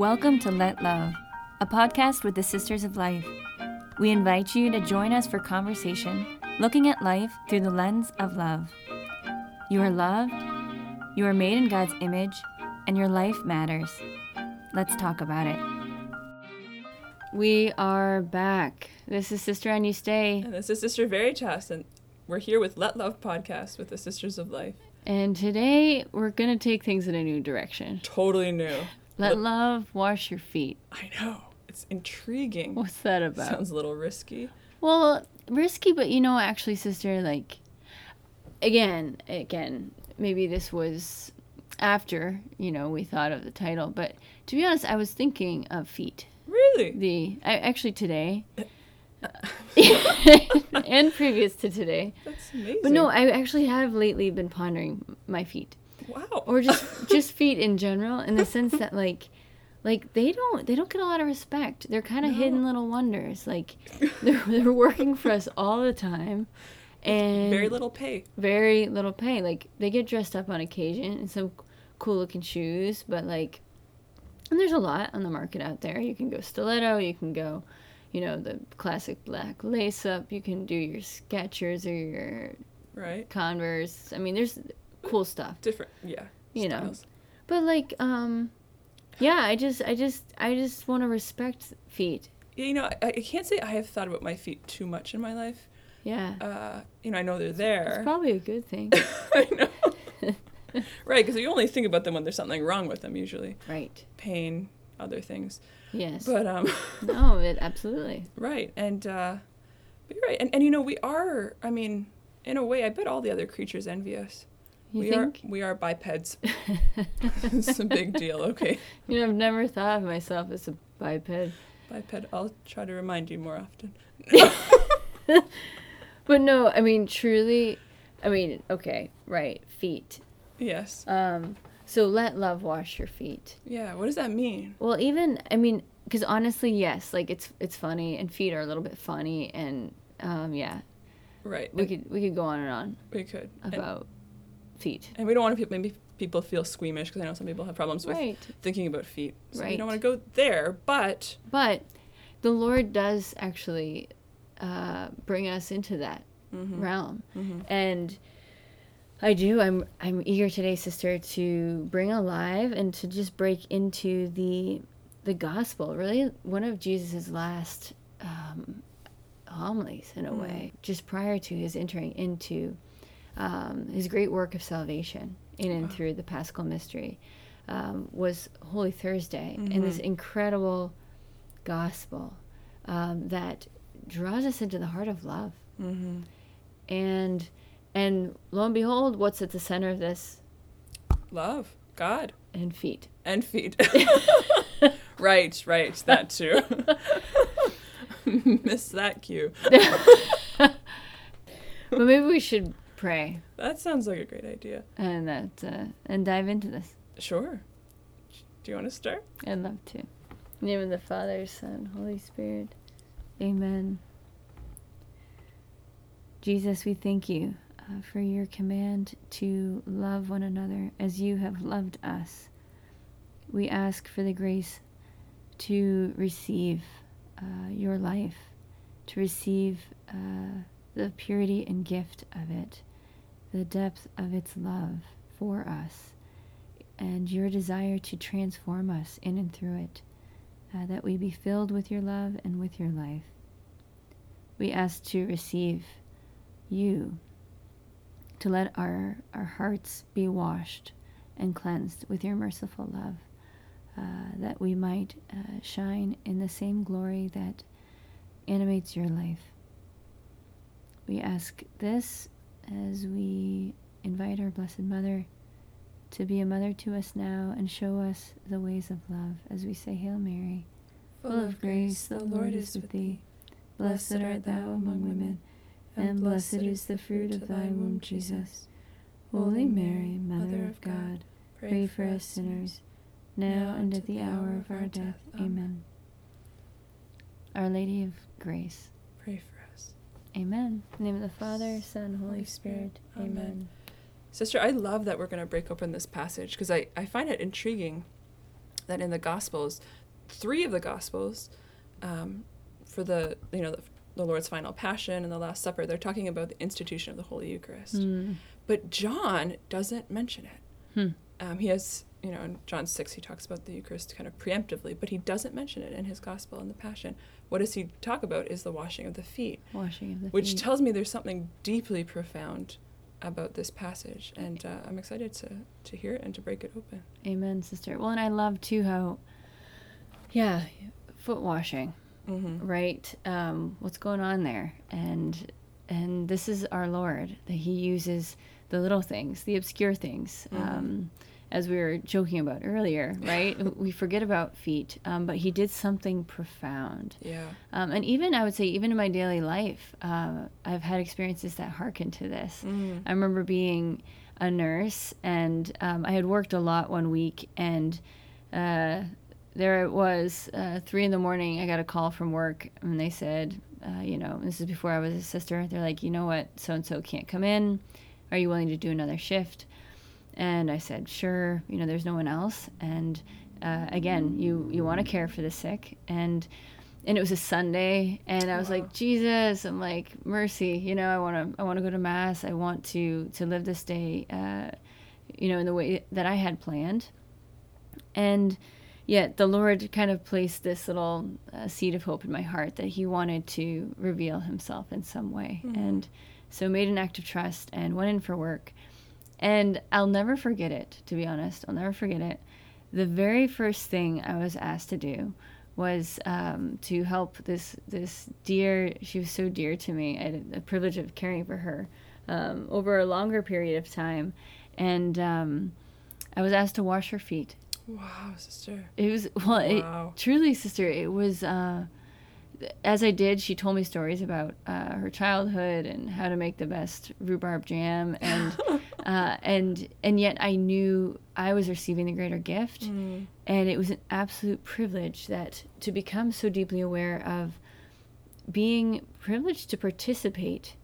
Welcome to Let Love, a podcast with the Sisters of Life. We invite you to join us for conversation looking at life through the lens of love. You are loved, you are made in God's image, and your life matters. Let's talk about it. We are back. This is Sister On You Stay. And this is Sister Veritas, and we're here with Let Love podcast with the Sisters of Life. And today we're going to take things in a new direction. Totally new. Let love wash your feet. I know. It's intriguing. What's that about? Sounds a little risky. Well, risky, but you know, actually, sister, like, again, again, maybe this was after, you know, we thought of the title, but to be honest, I was thinking of feet. Really? The, I, actually today. and previous to today. That's amazing. But no, I actually have lately been pondering my feet. Wow. Or just just feet in general in the sense that like like they don't they don't get a lot of respect. They're kind of No. hidden little wonders. Like they're they're working for us all the time. And Very little pay. very little pay. Like they get dressed up on occasion in some cool looking shoes, but like, and there's a lot on the market out there. You can go stiletto, you can go, you know, the classic black lace up. You can do your Skechers or your Right? Converse. I mean, there's cool stuff. Different. Yeah. You know. But like, um, yeah, I just, I just, I just want to respect feet. Yeah, You know, I, I can't say I have thought about my feet too much in my life. Yeah, Uh, you know, I know they're there. it's probably a good thing, I know. right, because you only think about them when there's something wrong with them, usually. right? Pain, other things. Yes. But, um,. no, it absolutely. Right, and uh, but you're right, and and you know we are. I mean, in a way, I bet all the other creatures envy us. You we think? are we are bipeds. it's a big deal. Okay, you know, I've never thought of myself as a biped. biped. I'll try to remind you more often. But no, I mean, truly, I mean, okay, right, feet. Yes. Um, so let love wash your feet. Yeah. What does that mean? Well, even I mean, because honestly, yes, like it's it's funny, and feet are a little bit funny, and um, yeah, Right. we and could we could go on and on we could. And, about feet. and we don't want to maybe people feel squeamish because I know some people have problems with Right. thinking about feet. So we don't want to go there, but But the Lord does actually uh, bring us into that Mm-hmm. realm, and I do. I'm I'm eager today, sister, to bring alive and to just break into the the gospel. Really, one of Jesus's last um, homilies, in a way, just prior to his entering into um, his great work of salvation in and through the Paschal mystery, um, was Holy Thursday, and this incredible gospel um, that draws us into the heart of love. Mm-hmm. And and lo and behold, what's at the center of this? love God And feet. and feet. right. Right. That too. Miss that cue. but maybe we should pray That sounds like a great idea. and that uh, and dive into this. Sure. Do you want to start? I'd love to. In the name of the Father, Son, Holy Spirit. Amen. Jesus, we thank you uh, for your command to love one another as you have loved us. We ask for the grace to receive uh, your life, to receive uh, the purity and gift of it, the depth of its love for us and your desire to transform us in and through it, uh, that we be filled with your love and with your life. We ask to receive you, to let our, our hearts be washed and cleansed with your merciful love, uh, that we might uh, shine in the same glory that animates your life. We ask this as we invite our Blessed Mother to be a mother to us now and show us the ways of love as we say, Hail Mary, full of grace, the Lord is with thee. Blessed art thou among women, and blessed is the fruit of thy womb, Jesus. Holy Mary, Mother of God, pray for us sinners, now and at the hour of our death. Amen. Our Lady of Grace. Pray for us. Amen. In the name of the Father, Son, Holy Holy Spirit. Spirit. Amen. Amen. Sister, I love that we're going to break open this passage because I, I find it intriguing that in the Gospels, three of the Gospels, um, for the you know the, the Lord's final passion and the Last Supper, they're talking about the institution of the Holy Eucharist. Mm. But John doesn't mention it. Hmm. Um, he has, you know, in John 6, he talks about the Eucharist kind of preemptively, but he doesn't mention it in his Gospel and the Passion. What does he talk about is the washing of the feet, Washing of the which feet. tells me there's something deeply profound about this passage. And uh, I'm excited to, to hear it and to break it open. Amen, sister. Well, and I love too how, yeah, foot washing, Mm-hmm. right? Um, what's going on there? And and this is our Lord that He uses the little things, the obscure things. Mhm. Um, as we were joking about earlier, right? we forget about feet, um, but He did something profound. Yeah. Um, and even I would say, even in my daily life, uh, I've had experiences that hearken to this. Mm. I remember being a nurse, and um, I had worked a lot one week, and uh, there it was, uh, three in the morning. I got a call from work, and they said, uh, you know, this is before I was a sister. They're like, you know what, so and so can't come in. Are you willing to do another shift? And I said, sure. You know, there's no one else. And uh, again, you you want to care for the sick, and and it was a Sunday, and I was Wow. like, Jesus, I'm like, mercy, you know, I want to I want to go to mass. I want to to live this day, uh, you know, in the way that I had planned, and yet the Lord kind of placed this little uh, seed of hope in my heart that He wanted to reveal Himself in some way, Mhm. and so made an act of trust and went in for work. And I'll never forget it, to be honest. I'll never forget it. The very first thing I was asked to do was um, to help this this dear. She was so dear to me. I had the privilege of caring for her um, over a longer period of time, and um, I was asked to wash her feet. Wow, sister. It was well, Wow. it, truly, sister. It was. Uh, as I did, she told me stories about uh, her childhood and how to make the best rhubarb jam, and uh, and and yet I knew I was receiving the greater gift, Mm. and it was an absolute privilege that to become so deeply aware of being privileged to participate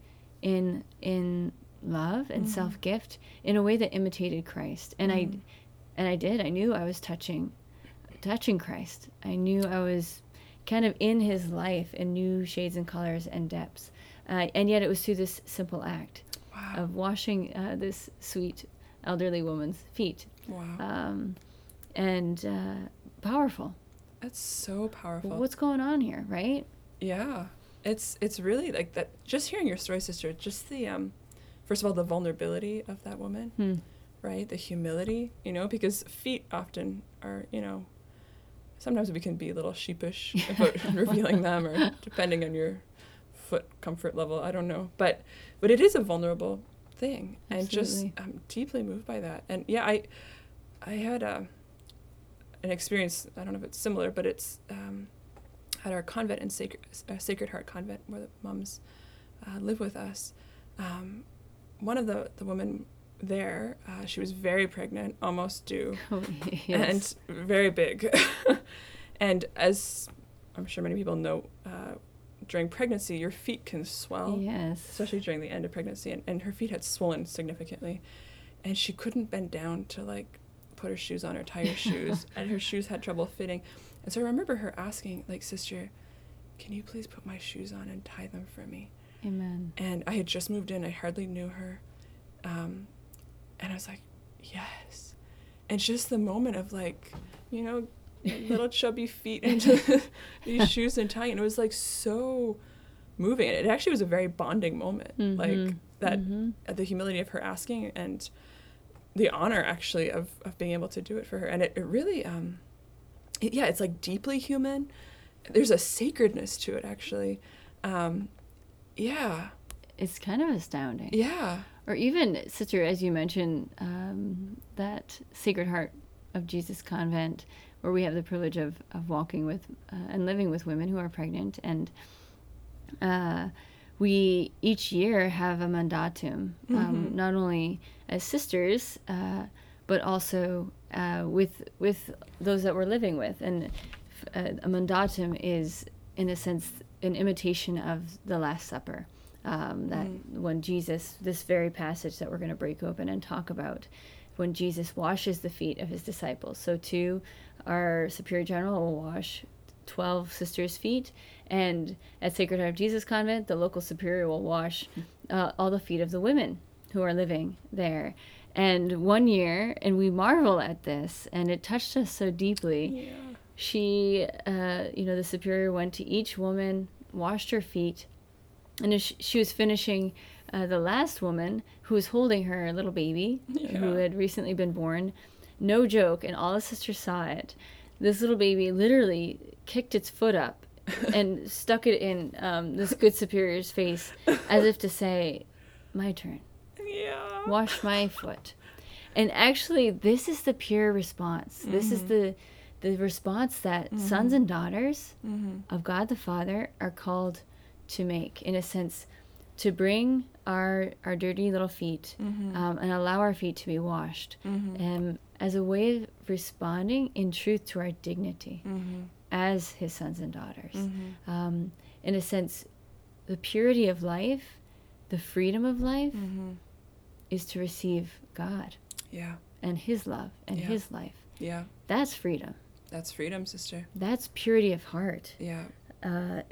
in in love and Mhm. self gift in a way that imitated Christ, and I Mhm. and I did. I knew I was touching touching Christ. I knew I was kind of in his life in new shades and colors and depths. Uh, and yet it was through this simple act Wow. of washing uh, this sweet elderly woman's feet. wow. Um, and uh, powerful. That's so powerful. What's going on here, right? Yeah, it's it's really like that. Just hearing your story, sister. Just the um, first of all, the vulnerability of that woman, Hmm. right? The humility, you know, because feet often are, you know, sometimes we can be a little sheepish about revealing them, or depending on your foot comfort level. I don't know, but but it is a vulnerable thing, and just I'm deeply moved by that. And yeah, I I had a an experience. I don't know if it's similar, but it's um, at our convent in Sacred, uh, Sacred Heart Convent, where the moms uh, live with us. Um, one of the the women there, uh, she was very pregnant, almost due, Oh, yes. and very big. and as I'm sure many people know, uh, during pregnancy, your feet can swell. Yes. especially during the end of pregnancy and, and her feet had swollen significantly. And she couldn't bend down to like put her shoes on or tie her shoes and her shoes had trouble fitting. And so i remember her asking like sister can you please put my shoes on and tie them for me? Amen. and i had just moved in i hardly knew her um, and i was like yes. And just the moment of like you know little chubby feet into these shoes and tying And it was like so moving it actually was a very bonding moment like Mhm. that Mhm. uh, the humility of her asking and the honor actually of, of being able to do it for her and it, it really um it, yeah it's like deeply human there's a sacredness to it actually um yeah It's kind of astounding. yeah Or even, Sister, as you mentioned, um, that Sacred Heart of Jesus convent, where we have the privilege of, of walking with uh, and living with women who are pregnant. And uh, we each year have a mandatum, um, Mhm. not only as sisters, uh, but also uh, with, with those that we're living with. And uh, a mandatum is, in a sense, an imitation of the Last Supper. Um, that Mm. when Jesus, this very passage that we're going to break open and talk about, when Jesus washes the feet of his disciples. So, too, our superior general will wash 12 sisters' feet, and at Sacred Heart of Jesus Convent, the local superior will wash uh, all the feet of the women who are living there. And one year, and we marvel at this, and it touched us so deeply. Yeah. She, uh, you know, the superior went to each woman, washed her feet, and as she, was finishing uh, the last woman who was holding her little baby who had recently been born. No joke, and all the sisters saw it. This little baby literally kicked its foot up and stuck it in um, this good superior's face as if to say, My turn. Yeah. Wash my foot. And actually, this is the pure response. This is the the response that sons and daughters of God the Father are called to make, in a sense, to bring our our dirty little feet um, and allow our feet to be washed, um, as a way of responding in truth to our dignity as His sons and daughters. Um, in a sense, the purity of life, the freedom of life, is to receive God Yeah. and His love and Yeah. His life. Yeah. That's freedom. That's freedom, sister. That's purity of heart. Yeah. Uh,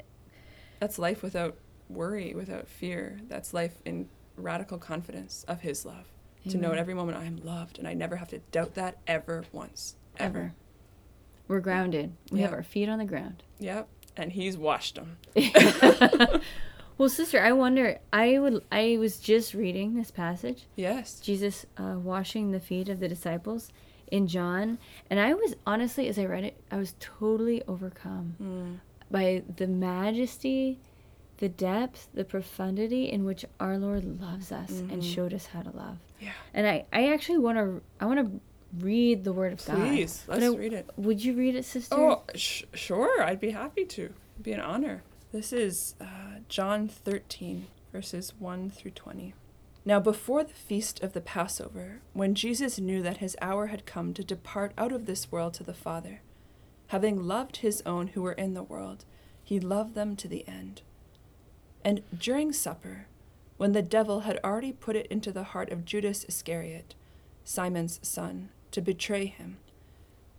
That's life without worry, without fear. That's life in radical confidence of His love. To know at every moment I am loved, and I never have to doubt that ever once. Ever. ever. We're grounded. We have our feet on the ground. Yep. And He's washed them. well, sister, I wonder. I would. I was just reading this passage, Yes. Jesus uh, washing the feet of the disciples in John, and I was honestly, as I read it, I was totally overcome Mm. by the majesty, the depth, the profundity in which our Lord loves us and Mhm. showed us how to love. Yeah. And I, I actually want to. I want to read the Word of God. Please, let's I- read it. Would you read it, sister? Oh, sh- sure. I'd be happy to. It'd be an honor. This is uh, John 13, verses 1 through 20. Now, before the feast of the Passover, when Jesus knew that his hour had come to depart out of this world to the Father, having loved his own who were in the world, he loved them to the end. And during supper, when the devil had already put it into the heart of Judas Iscariot, Simon's son, to betray him,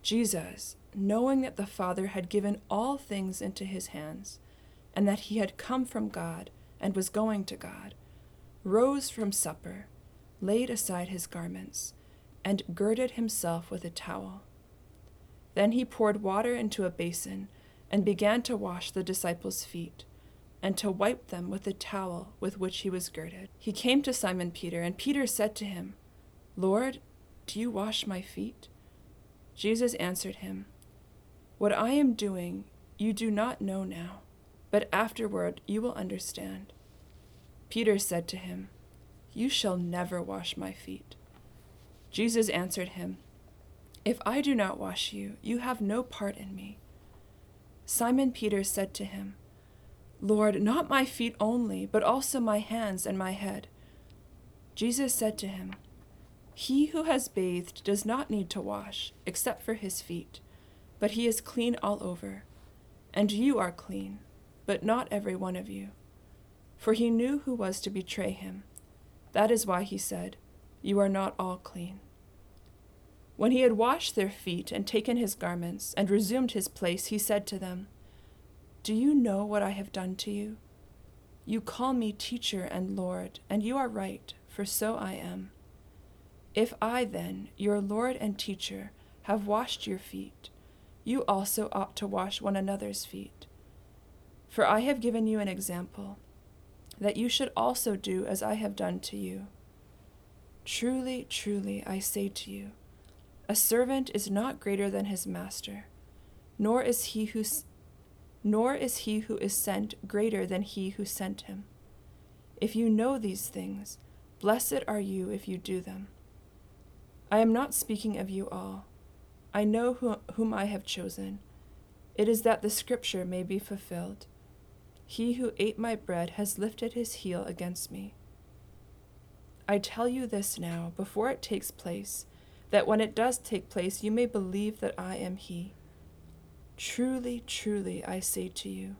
Jesus, knowing that the Father had given all things into his hands, and that he had come from God and was going to God, rose from supper, laid aside his garments, and girded himself with a towel. Then he poured water into a basin and began to wash the disciples' feet and to wipe them with the towel with which he was girded. He came to Simon Peter, and Peter said to him, Lord, do you wash my feet? Jesus answered him, What I am doing you do not know now, but afterward you will understand. Peter said to him, You shall never wash my feet. Jesus answered him, If I do not wash you, you have no part in me. Simon Peter said to him, Lord, not my feet only, but also my hands and my head. Jesus said to him, He who has bathed does not need to wash, except for his feet, but he is clean all over. And you are clean, but not every one of you. For he knew who was to betray him. That is why he said, You are not all clean. When he had washed their feet and taken his garments and resumed his place, he said to them, Do you know what I have done to you? You call me teacher and Lord, and you are right, for so I am. If I, then, your Lord and teacher, have washed your feet, you also ought to wash one another's feet. For I have given you an example, that you should also do as I have done to you. Truly, truly, I say to you, a servant is not greater than his master, nor is he who nor is he who is sent greater than he who sent him. If you know these things, blessed are you if you do them. I am not speaking of you all. I know who, whom I have chosen. It is that the scripture may be fulfilled. He who ate my bread has lifted his heel against me. I tell you this now, before it takes place, that when it does take place, you may believe that I am he. Truly, truly, I say to you,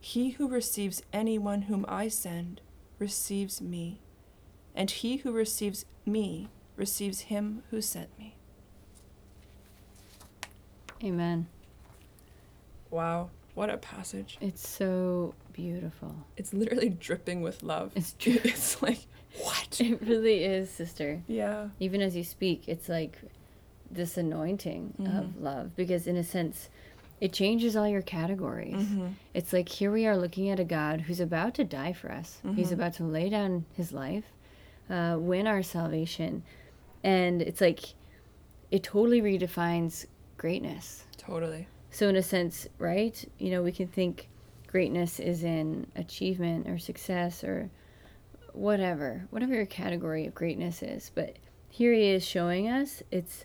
he who receives anyone whom I send receives me, and he who receives me receives him who sent me. Amen. Wow, what a passage. It's so beautiful. It's literally dripping with love. It's. It's like, what? It really is, sister. Yeah. Even as you speak, it's like this anointing Mhm. of love because, in a sense, it changes all your categories. Mhm. It's like here we are looking at a God who's about to die for us. He's Mhm. about to lay down his life, uh, win our salvation. And it's like it totally redefines greatness. Totally. So, in a sense, right? You know, we can think greatness is in achievement or success or whatever, whatever your category of greatness is. But here he is showing us it's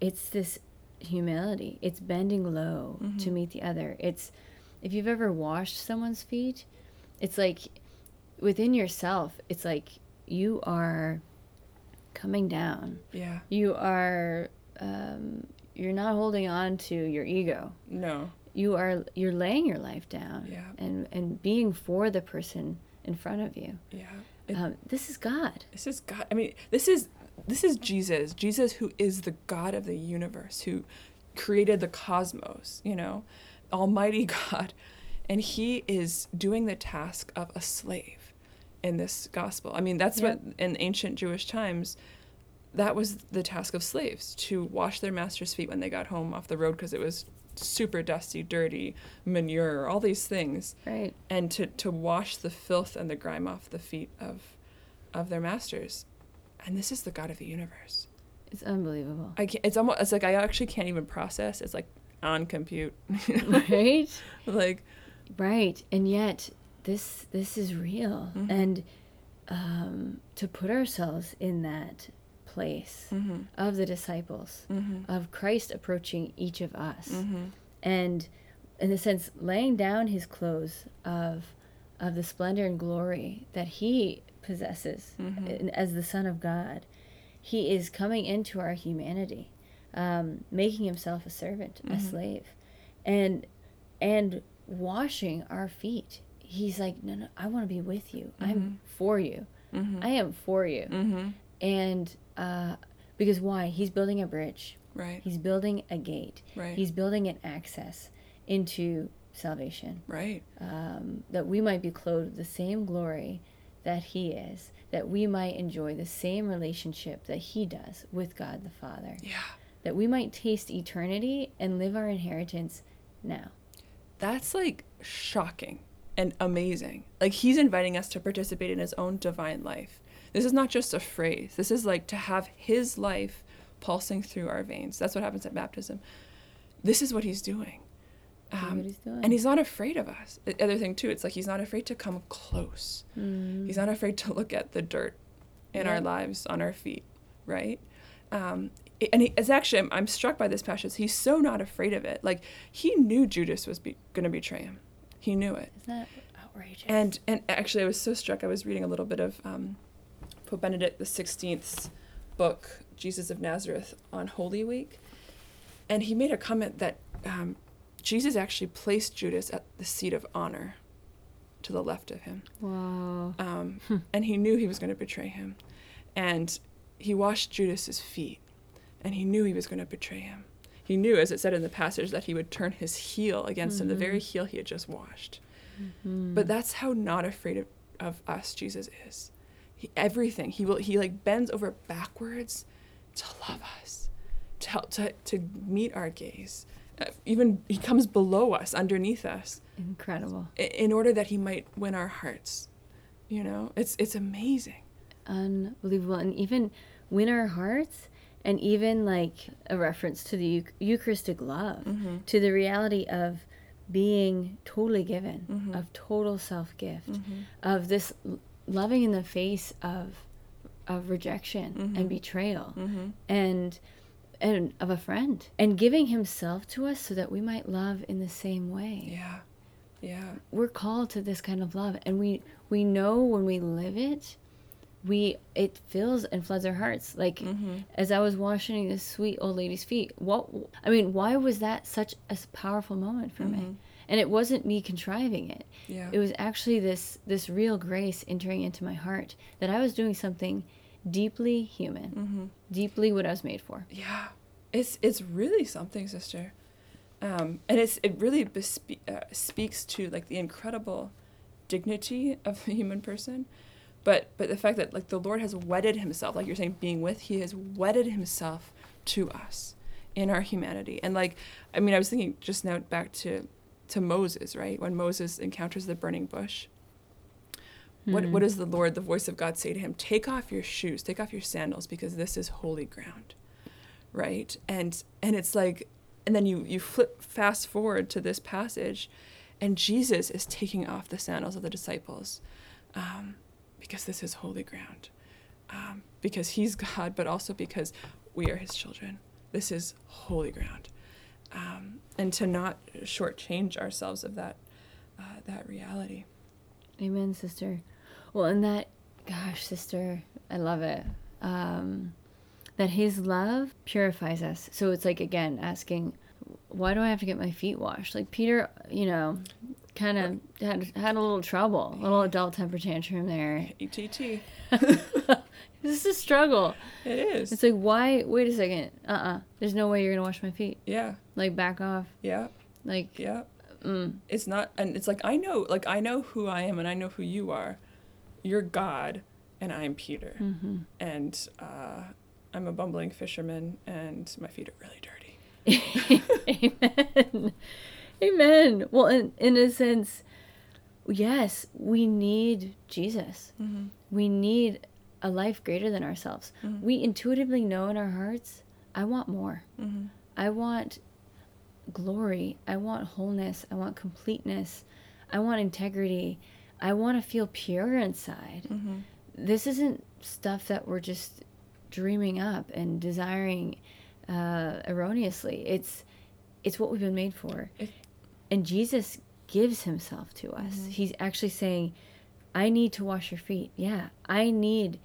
it's this humility. It's bending low to Mhm. meet the other. It's if you've ever washed someone's feet, it's like within yourself, it's like you are coming down. Yeah. You are um, you're not holding on to your ego. No. You are you're laying your life down Yeah. and and being for the person in front of you. Yeah. It- Um, this is God. This is God. I mean, this is this is Jesus. Jesus who is the God of the universe, who created the cosmos, you know, almighty God. And he is doing the task of a slave in this gospel. I mean, that's Yep. what in ancient Jewish times that was the task of slaves to wash their master's feet when they got home off the road because it was super dusty, dirty, manure, all these things Right. and to, to wash the filth and the grime off the feet of of their masters. And this is the God of the universe. It's unbelievable. I can't, it's almost it's like I actually can't even process. It's like on compute. right? like Right. And yet this this is real. Mhm. And um, to put ourselves in that place mhm, of the disciples, mhm, of Christ approaching each of us. mhm, and in a sense laying down his clothes of of the splendor and glory that he possesses Mhm. as the son of god he is coming into our humanity um, making himself a servant a Mhm. slave and and washing our feet he's like no no i want to be with you Mhm. i'm for you mhm, i am for you mhm. and uh, because why he's building a bridge Right. he's building a gate Right. He's building an access into salvation, right. um, that we might be clothed with the same glory that He is, that we might enjoy the same relationship that He does with God the Father, Yeah. that we might taste eternity and live our inheritance now. That's like shocking and amazing. Like he's inviting us to participate in his own divine life. This is not just a phrase. This is like to have his life pulsing through our veins. That's what happens at baptism. This is what he's doing. Um, what He's doing. and he's not afraid of us. The other thing too, it's like he's not afraid to come close. Mm. He's not afraid to look at the dirt in our lives on our feet, right? Um, and he, it's actually, I'm, I'm struck by this passage. He's so not afraid of it. Like he knew Judas was be, going to betray him. He knew it. Isn't that outrageous? And and actually, I was so struck. I was reading a little bit of um, Pope Benedict the Sixteenth's book, Jesus of Nazareth, on Holy Week, and he made a comment that um, Jesus actually placed Judas at the seat of honor, to the left of him, wow. um, and he knew he was going to betray him, and he washed Judas's feet, and he knew he was going to betray him. He knew, as it said in the passage, that he would turn his heel against him, the very heel he had just washed. Mm. But that's how not afraid of, of us Jesus is. He, everything he will he like bends over backwards to love us, to help to to meet our gaze. Uh, even he comes below us, underneath us, Incredible. in order that he might win our hearts. You know, it's it's amazing. unbelievable and even win our hearts and even like a reference to the eucharistic love Mm-hmm. to the reality of being totally given Mhm. of total self-gift Mm-hmm. of this loving in the face of of rejection and betrayal Mm-hmm. and and of a friend and giving himself to us so that we might love in the same way Yeah, yeah. we're called to this kind of love and we we know when we live it we it fills and floods our hearts like Mhm. as i was washing this sweet old lady's feet what i mean why was that such a powerful moment for me Mhm. and it wasn't me contriving it Yeah. it was actually this this real grace entering into my heart that i was doing something deeply human, Mm-hmm. deeply what I was made for. Yeah, it's it's really something, sister, um, and it's it really bespe- uh, speaks to like the incredible dignity of the human person, but but the fact that like the Lord has wedded Himself, like you're saying, being with, He has wedded Himself to us in our humanity, and like I mean, I was thinking just now back to to Moses, right? When Moses encounters the burning bush. What, Mhm. what does the Lord, the voice of God, say to him? Take off your shoes, take off your sandals, because this is holy ground, right? And and it's like, and then you you flip fast forward to this passage, and Jesus is taking off the sandals of the disciples, um, because this is holy ground, um, because He's God, but also because we are His children. This is holy ground, um, and to not shortchange ourselves of that uh, that reality. Amen, sister. Well, and that, gosh, sister, I love it. Um, that his love purifies us. So it's like, again, asking, why do I have to get my feet washed? Like Peter, you know, kind of had, had a little trouble, a little adult temper tantrum there. ETT. this is a struggle. It is. It's like, why? Wait a second. Uh uh There's no way you're going to wash my feet. yeah, Like, back off. yeah, Like, yeah. mm, It's not, and it's like I know, like I know who I am, and I know who you are. You're God, and I'm Peter, mhm. and uh, I'm a bumbling fisherman, and my feet are really dirty. Amen. Amen. Well, in, in a sense, yes, we need Jesus. Mm-hmm. We need a life greater than ourselves. Mhm. We intuitively know in our hearts, I want more. Mm-hmm. I want glory. I want wholeness. I want completeness. I want integrity. I want to feel pure inside. Mm-hmm. This isn't stuff that we're just dreaming up and desiring uh, erroneously. It's it's what we've been made for. It- and Jesus gives himself to us. Mhm. He's actually saying, I need to wash your feet. Yeah, I need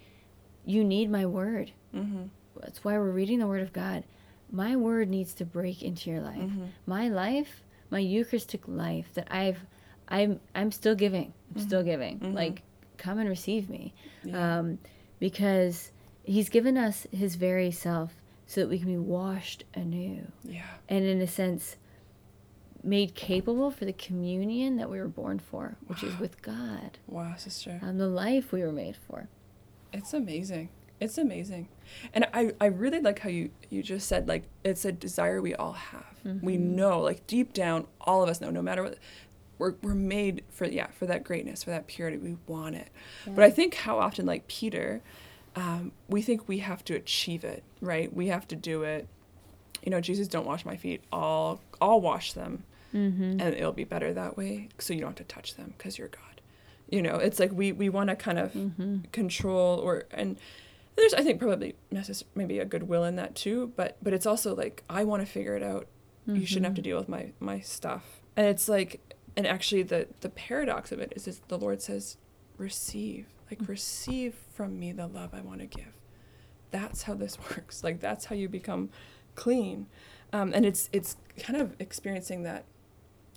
you need my word. Mm-hmm. That's why we're reading the word of God. My word needs to break into your life. Mm-hmm. My life, my Eucharistic life that I've I'm I'm still giving. I'm still giving. Mhm. Like come and receive me. Yeah. Um, because he's given us his very self so that we can be washed anew yeah. and in a sense made capable for the communion that we were born for, which is with God. Wow, sister. Um, the life we were made for. It's amazing. It's amazing. And I, I really like how you, you just said, like, it's a desire we all have. We know, like, deep down, all of us know, no matter what, we're, we're made for, yeah, for that greatness, for that purity. We want it. But I think how often, like Peter, um, we think we have to achieve it, right? We have to do it. You know, Jesus, don't wash my feet. I'll, I'll wash them Mm-hmm. and it'll be better that way so you don't have to touch them because you're god you know it's like we we want to kind of Mm-hmm. control or and there's i think probably necess- maybe a goodwill in that too but but it's also like i want to figure it out you shouldn't have to deal with my my stuff and it's like and actually the the paradox of it is, is the lord says receive like receive from me the love i want to give. That's how this works. Like that's how you become clean. Um, and it's it's kind of experiencing that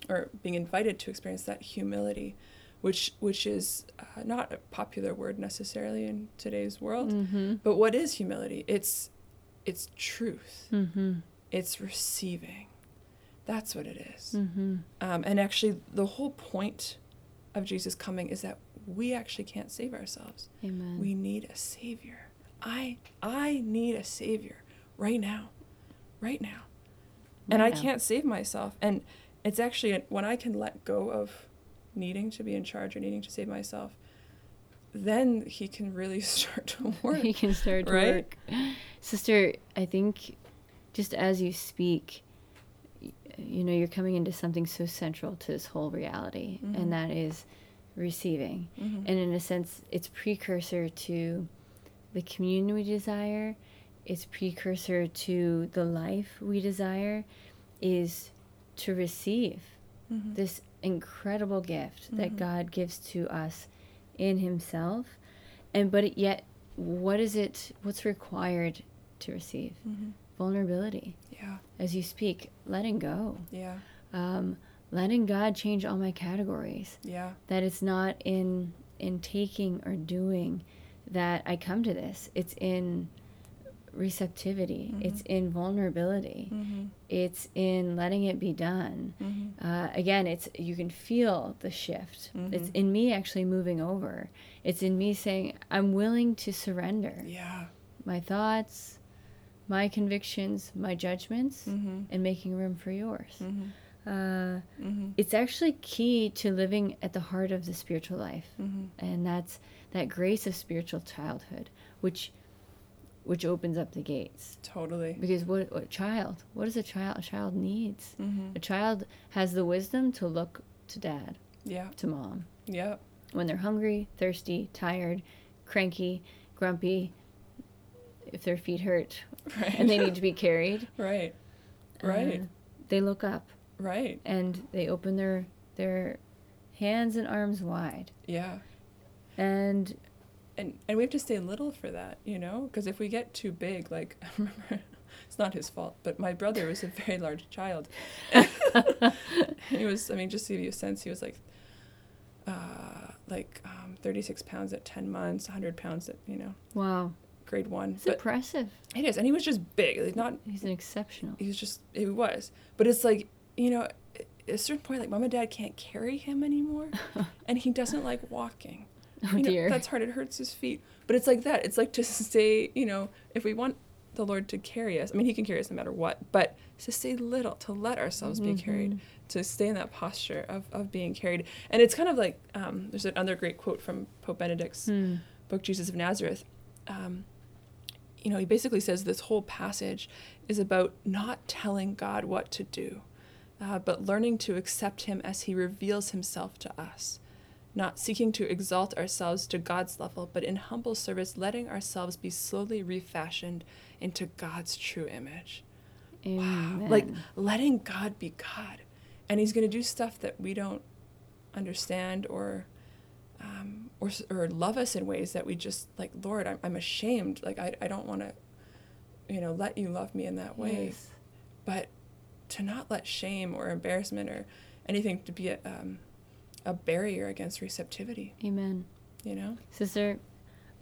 or being invited to experience that humility which which is uh, not a popular word necessarily in today's world. Mm-hmm. but what is humility? It's it's truth. Mm-hmm. it's receiving that's what it is. Mm-hmm. um, and actually the whole point of jesus coming is that we actually can't save ourselves Amen. we need a savior i i need a savior right now right now and i now. can't save myself and it's actually when i can let go of needing to be in charge or needing to save myself then he can really start to work you can start to right? work. Sister, I think just as you speak, you know, you're coming into something so central to this whole reality, Mhm. and that is receiving. Mhm. And in a sense, it's precursor to the communion we desire, it's precursor to the life we desire, is to receive Mhm. this incredible gift that Mhm. God gives to us in Himself, and but yet, what is it? What's required to receive? Vulnerability. yeah As you speak, letting go, yeah um, letting God change all my categories. yeah That it's not in in taking or doing that I come to this. It's in receptivity, Mm-hmm. it's in vulnerability, it's in letting it be done. Mm-hmm. Uh, again, it's you can feel the shift. It's in me actually moving over. It's in me saying, I'm willing to surrender Yeah. my thoughts, my convictions, my judgments, Mm-hmm. and making room for yours. Mm-hmm. Uh, Mm-hmm. it's actually key to living at the heart of the spiritual life Mm-hmm. and that's that grace of spiritual childhood which which opens up the gates Totally. because what, what child what does a child a child needs Mm-hmm. a child has the wisdom to look to dad Yeah. to mom Yeah. when they're hungry thirsty tired cranky grumpy if their feet hurt Right. and they need to be carried right. Right. uh, they look up right. and they open their their hands and arms wide Yeah. and and and we have to stay little for that, you know, because if we get too big, like I remember, it's not his fault, but my brother was a very large child. he was, I mean, just to give you a sense, he was like, uh, like um, 36 pounds at 10 months, 100 pounds at you know wow grade one. it's But impressive it is, and he was just big, like not. he's an exceptional He was just, he was, but it's like you know, at a certain point, like mom and dad can't carry him anymore, and he doesn't like walking. oh you know, dear that's hard. It hurts his feet. But it's like that. It's like to stay, you know, if we want the Lord to carry us, I mean, He can carry us no matter what, but to stay little, to let ourselves be carried, to stay in that posture of, of being carried. And it's kind of like um, there's another great quote from Pope Benedict's Hmm. book, Jesus of Nazareth. Um, you know, he basically says this whole passage is about not telling God what to do, uh, but learning to accept Him as He reveals Himself to us. Not seeking to exalt ourselves to God's level, but in humble service, letting ourselves be slowly refashioned into God's true image. Amen. Like letting God be God. And He's going to do stuff that we don't understand or um, or, or love us in ways that we just like lord i'm, I'm ashamed like i, I don't want to you know let you love me in that way Yes. but to not let shame or embarrassment or anything to be a, um, a barrier against receptivity Amen. you know Sister,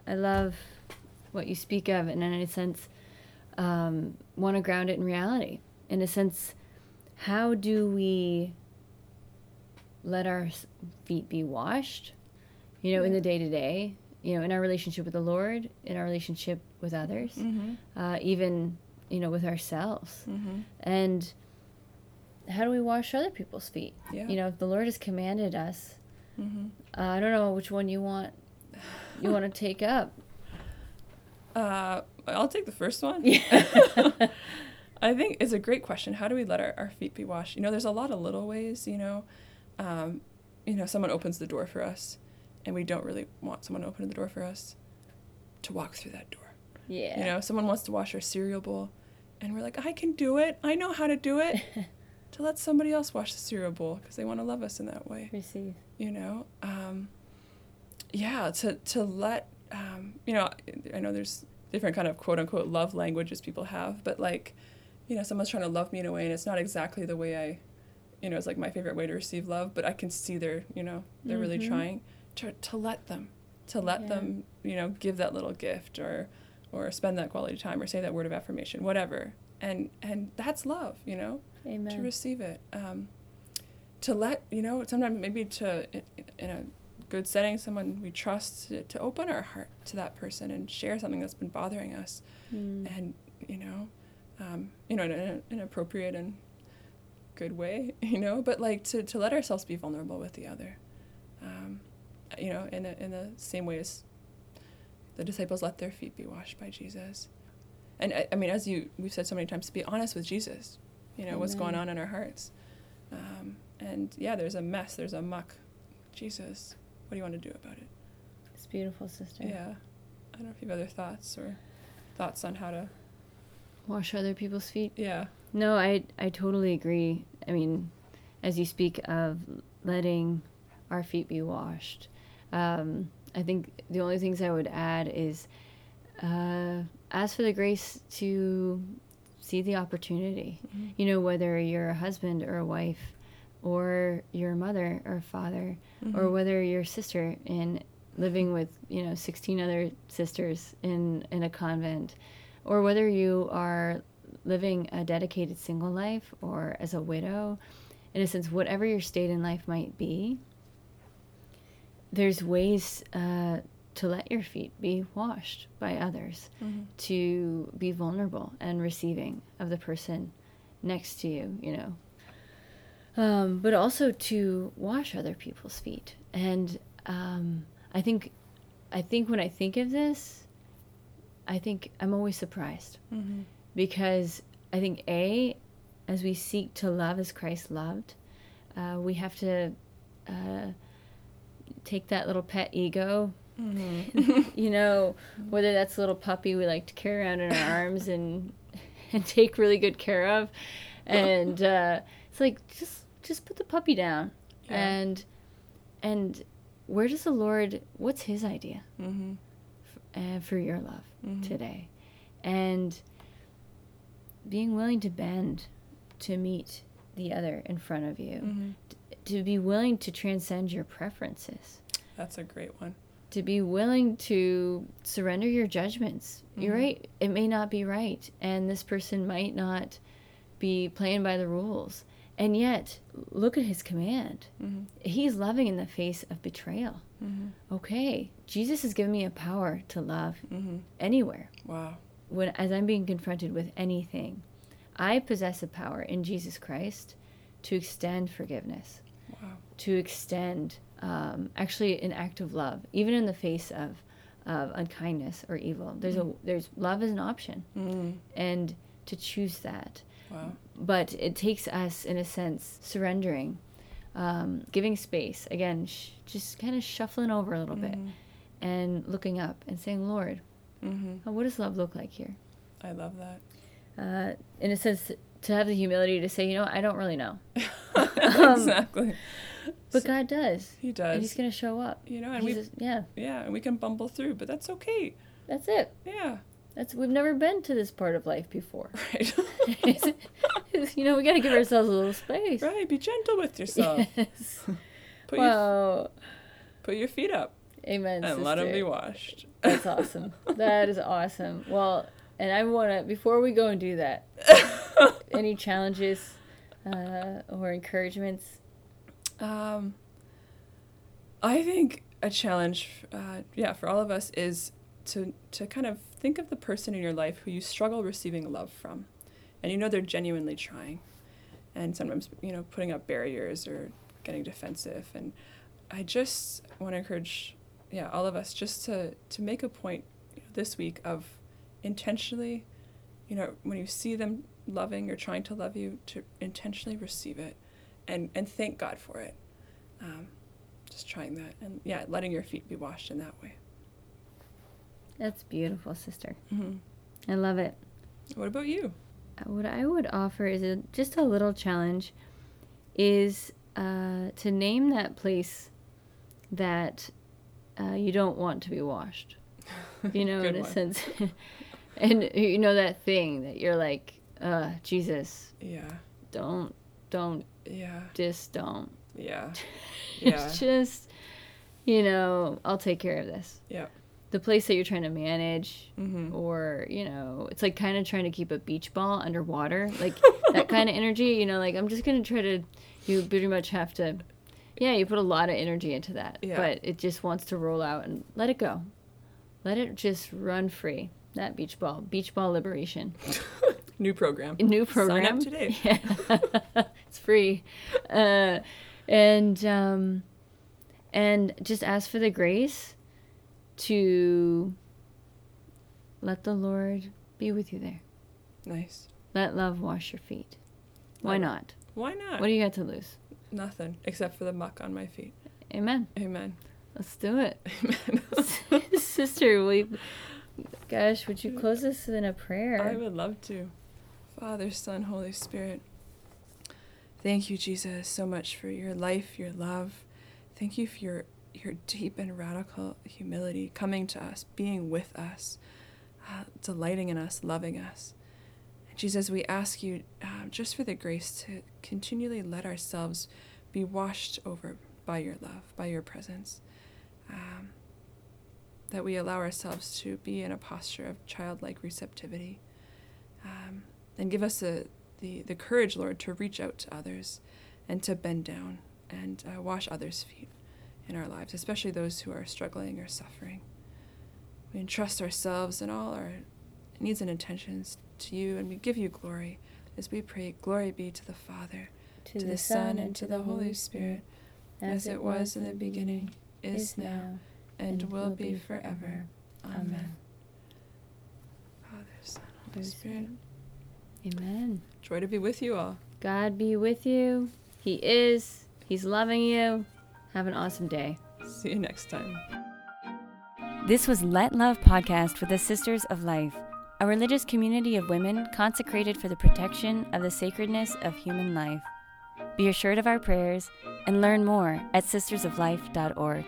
I love what you speak of, and in a sense, um, want to ground it in reality. In a sense, how do we let our feet be washed? You know, in the day to day, you know, in our relationship with the Lord, in our relationship with others, mm-hmm. uh, even, you know, with ourselves. Mm-hmm. And how do we wash other people's feet? yeah You know, if the Lord has commanded us, mm-hmm. uh, I don't know which one you want you want to take up. uh, i'll take the first one Yeah. I think it's a great question. How do we let our, our feet be washed? You know, there's a lot of little ways, you know. Um, you know, someone opens the door for us and we don't really want someone to open the door for us to walk through that door. yeah. You know, someone wants to wash our cereal bowl and we're like, I can do it. I know how to do it. to let somebody else wash the cereal bowl because they want to love us in that way Receive. you know um, yeah to, to let um, you know i know there's different kind of quote unquote love languages people have but like you know someone's trying to love me in a way and it's not exactly the way i you know it's like my favorite way to receive love but i can see they're you know they're really Mhm. trying to, to let them to let Yeah. them you know give that little gift or or spend that quality time or say that word of affirmation whatever and and that's love you know Amen. to receive it. Um, to let you know, sometimes maybe to in, in a good setting, someone we trust to, to open our heart to that person and share something that's been bothering us, Mm. and you know, um, you know, in a- an appropriate and good way, you know, but like to, to let ourselves be vulnerable with the other, um, you know, in a, in the same way as the disciples let their feet be washed by Jesus. And I, I mean, as you we've said so many times, to be honest with Jesus, you know, what's going on in our hearts. Um, and yeah, there's a mess, there's a muck. Jesus, what do you want to do about it? It's beautiful, sister. Yeah. I don't know if you have other thoughts or thoughts on how to. Wash other people's feet. Yeah. No, I I totally agree. I mean, as you speak of letting our feet be washed, um, I think the only things I would add is uh, ask for the grace to see the opportunity. Mhm. You know, whether you're a husband or a wife, or you're a mother or a father, or Mhm. whether you're a sister in living with you know 16 other sisters in in a convent or whether you are living a dedicated single life or as a widow in a sense whatever your state in life might be there's ways uh, to let your feet be washed by others Mm-hmm. to be vulnerable and receiving of the person next to you you know um, but also to wash other people's feet and um, i think i think when i think of this i think i'm always surprised Mm-hmm. because i think a as we seek to love as christ loved uh, we have to uh, take that little pet ego Mm-hmm. you know, whether that's a little puppy we like to carry around in our arms and and take really good care of, and uh, it's like just just put the puppy down, Yeah. and and where does the Lord? What's His idea Mm-hmm. uh, for your love Mhm. today, and being willing to bend to meet the other in front of you, Mm-hmm. To be willing to transcend your preferences. That's a great one. to be willing to surrender your judgments. You're Mhm. right. It may not be right. And this person might not be playing by the rules. And yet, look at his command. Mm-hmm. He's loving in the face of betrayal. Mm-hmm. Okay, Jesus has given me a power to love Mm-hmm. anywhere. Wow. When as I'm being confronted with anything, I possess a power in Jesus Christ to extend forgiveness Wow. to extend um, actually an act of love, even in the face of, of unkindness or evil. There's a there's love is an option, Mm-hmm. and to choose that. Wow. But it takes us, in a sense, surrendering, um, giving space again, sh- just kind of shuffling over a little bit, and looking up and saying, Lord, Mm-hmm. uh, what does love look like here? I love that. Uh, in a sense, to have the humility to say, you know, I don't really know, Um, exactly. but So- God does, He does. and. He's gonna show up. you know, and He's we just- yeah, yeah, and we can bumble through, but that's okay. that's it. Yeah. That's we've never been to this part of life before. Right. you know, we got to give ourselves a little space. right. Be gentle with yourself. Yes. Put your put your feet up Amen. and let them be washed. That's awesome. That is awesome. Well, and I want to before we go and do that, any challenges uh, or encouragements? Um, I think a challenge, uh, yeah, for all of us is to to kind of think of the person in your life who you struggle receiving love from, and you know they're genuinely trying, and sometimes you know putting up barriers or getting defensive, and I just want to encourage, yeah, all of us just to to make a point you know, this week of intentionally, you know, when you see them loving or trying to love you, to intentionally receive it, and and thank God for it. Um, just trying that, and yeah, letting your feet be washed in that way. That's beautiful, sister. Mm-hmm. I love it. What about you? Uh, What I would offer is a, just a little challenge is uh, to name that place that uh, you don't want to be washed. You know, in a one. sense. and you know that thing that you're like, uh, Jesus, Yeah, don't, don't, yeah, just don't. yeah, yeah, It's just, you know, I'll take care of this. yeah. The place that you're trying to manage, Mm-hmm. or you know it's like kind of trying to keep a beach ball underwater like that kind of energy you know like i'm just gonna try to you pretty much have to yeah you put a lot of energy into that Yeah. but it just wants to roll out and let it go let it just run free that beach ball beach ball liberation New program. new program Sign up today. yeah. it's free uh, and um and just ask for the grace to let the lord be with you there Nice. let love wash your feet why Love not Why not? what do you got to lose Nothing except for the muck on my feet. amen Amen. let's do it Amen. sister you, gosh would you close this in a prayer I would love to. Father, Son, Holy Spirit. Thank you, Jesus, so much for your life, your love. Thank you for your your deep and radical humility coming to us, being with us, uh, delighting in us, loving us. Jesus, we ask you um, just for the grace to continually let ourselves be washed over by your love, by your presence. Um, that we allow ourselves to be in a posture of childlike receptivity. Um, and give us a, the, the courage, Lord, to reach out to others and to bend down and uh, wash others' feet in our lives, especially those who are struggling or suffering. We entrust ourselves and all our needs and intentions to you, and we give you glory as we pray, Glory be to the Father, to, to the, the Son, and to the Holy Spirit, as it was in the beginning, is now, and will be forever. Amen. Father, Son, Holy Spirit. Amen. Joy to be with you all. God be with you. He is. He's loving you. Have an awesome day. See you next time. This was Let Love Podcast with the Sisters of Life, a religious community of women consecrated for the protection of the sacredness of human life. Be assured of our prayers and learn more at sistersoflife.org.